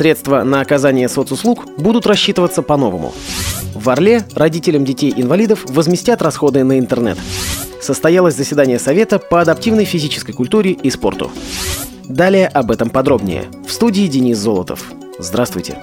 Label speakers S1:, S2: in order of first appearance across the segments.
S1: Средства на оказание соцуслуг будут рассчитываться по-новому. В Орле родителям детей-инвалидов возместят расходы на интернет. Состоялось заседание Совета по адаптивной физической культуре и спорту. Далее об этом подробнее. В студии Денис Золотов. Здравствуйте.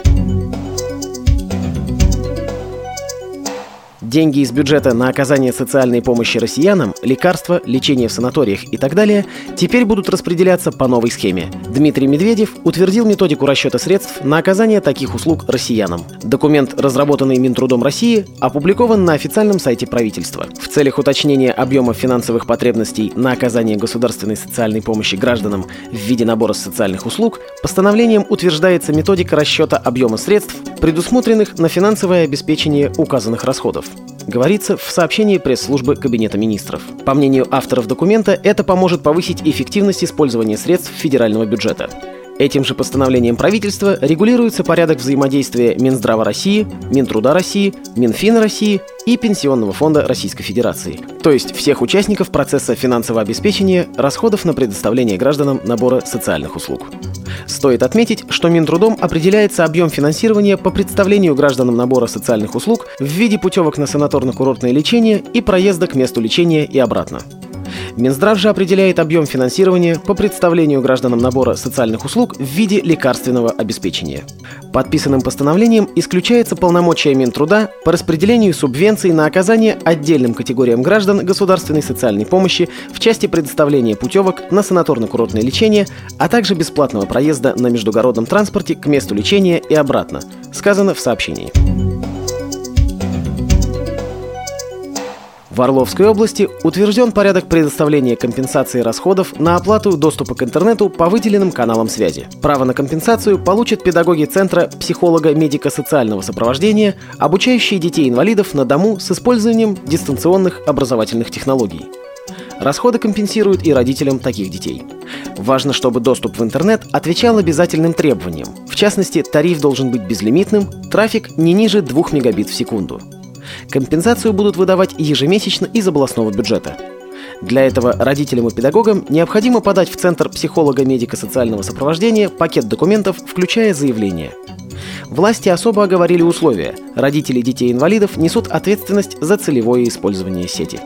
S1: Деньги из бюджета на оказание социальной помощи россиянам, лекарства, лечение в санаториях и так далее теперь будут распределяться по новой схеме. Дмитрий Медведев утвердил методику расчета средств на оказание таких услуг россиянам. Документ, разработанный Минтрудом России, опубликован на официальном сайте правительства. В целях уточнения объема финансовых потребностей на оказание государственной социальной помощи гражданам в виде набора социальных услуг постановлением утверждается методика расчета объема средств, предусмотренных на финансовое обеспечение указанных расходов говорится в сообщении пресс-службы Кабинета министров. По мнению авторов документа, это поможет повысить эффективность использования средств федерального бюджета. Этим же постановлением правительства регулируется порядок взаимодействия Минздрава России, Минтруда России, Минфина России и Пенсионного фонда Российской Федерации, то есть всех участников процесса финансового обеспечения расходов на предоставление гражданам набора социальных услуг. Стоит отметить, что Минтрудом определяется объем финансирования по представлению гражданам набора социальных услуг в виде путевок на санаторно-курортное лечение и проезда к месту лечения и обратно. Минздрав же определяет объем финансирования по представлению гражданам набора социальных услуг в виде лекарственного обеспечения. Подписанным постановлением исключается полномочия Минтруда по распределению субвенций на оказание отдельным категориям граждан государственной социальной помощи в части предоставления путевок на санаторно-курортное лечение, а также бесплатного проезда на междугородном транспорте к месту лечения и обратно, сказано в сообщении. В Орловской области утвержден порядок предоставления компенсации расходов на оплату доступа к интернету по выделенным каналам связи. Право на компенсацию получат педагоги Центра психолого-медико-социального сопровождения, обучающие детей-инвалидов на дому с использованием дистанционных образовательных технологий. Расходы компенсируют и родителям таких детей. Важно, чтобы доступ в интернет отвечал обязательным требованиям. В частности, тариф должен быть безлимитным, трафик не ниже 2 мегабит в секунду. Компенсацию будут выдавать ежемесячно из областного бюджета. Для этого родителям и педагогам необходимо подать в Центр психолого-медико-социального сопровождения пакет документов, включая заявление. Власти особо оговорили условия. Родители детей-инвалидов несут ответственность за целевое использование сети.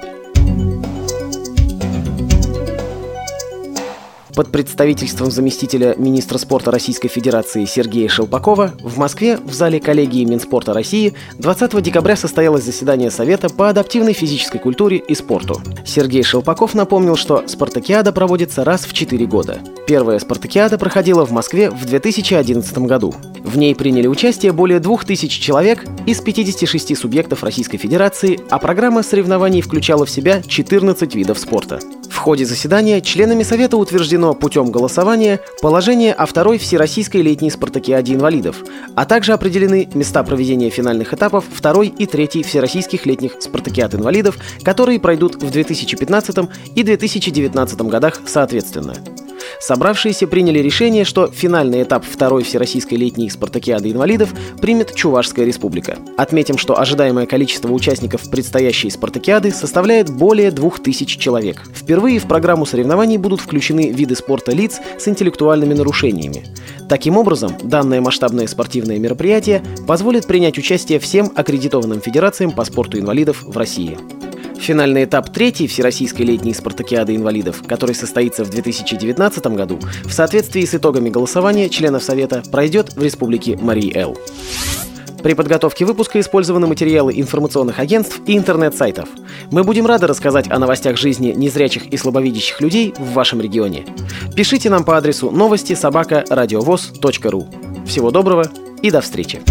S1: Под представительством заместителя министра спорта Российской Федерации Сергея Шелпакова в Москве в зале коллегии Минспорта России 20 декабря состоялось заседание Совета по адаптивной физической культуре и спорту. Сергей Шелпаков напомнил, что спартакиада проводится раз в 4 года. Первая спартакиада проходила в Москве в 2011 году. В ней приняли участие более 2000 человек из 56 субъектов Российской Федерации, а программа соревнований включала в себя 14 видов спорта. Ходе заседания членами Совета утверждено путем голосования положение о второй Всероссийской летней спартакиаде инвалидов, а также определены места проведения финальных этапов второй и третьей Всероссийских летних спартакиад инвалидов, которые пройдут в 2015 и 2019 годах соответственно. Собравшиеся приняли решение, что финальный этап второй Всероссийской летней спартакиады инвалидов примет Чувашская республика. Отметим, что ожидаемое количество участников предстоящей спартакиады составляет более 2000 человек. Впервые в программу соревнований будут включены виды спорта лиц с интеллектуальными нарушениями. Таким образом, данное масштабное спортивное мероприятие позволит принять участие всем аккредитованным федерациям по спорту инвалидов в России. Финальный этап третьей Всероссийской летней спартакиады инвалидов, который состоится в 2019 году, в соответствии с итогами голосования членов Совета пройдет в Республике Марий-Эл. При подготовке выпуска использованы материалы информационных агентств и интернет-сайтов. Мы будем рады рассказать о новостях жизни незрячих и слабовидящих людей в вашем регионе. Пишите нам по адресу новости собака ру. Всего доброго и до встречи!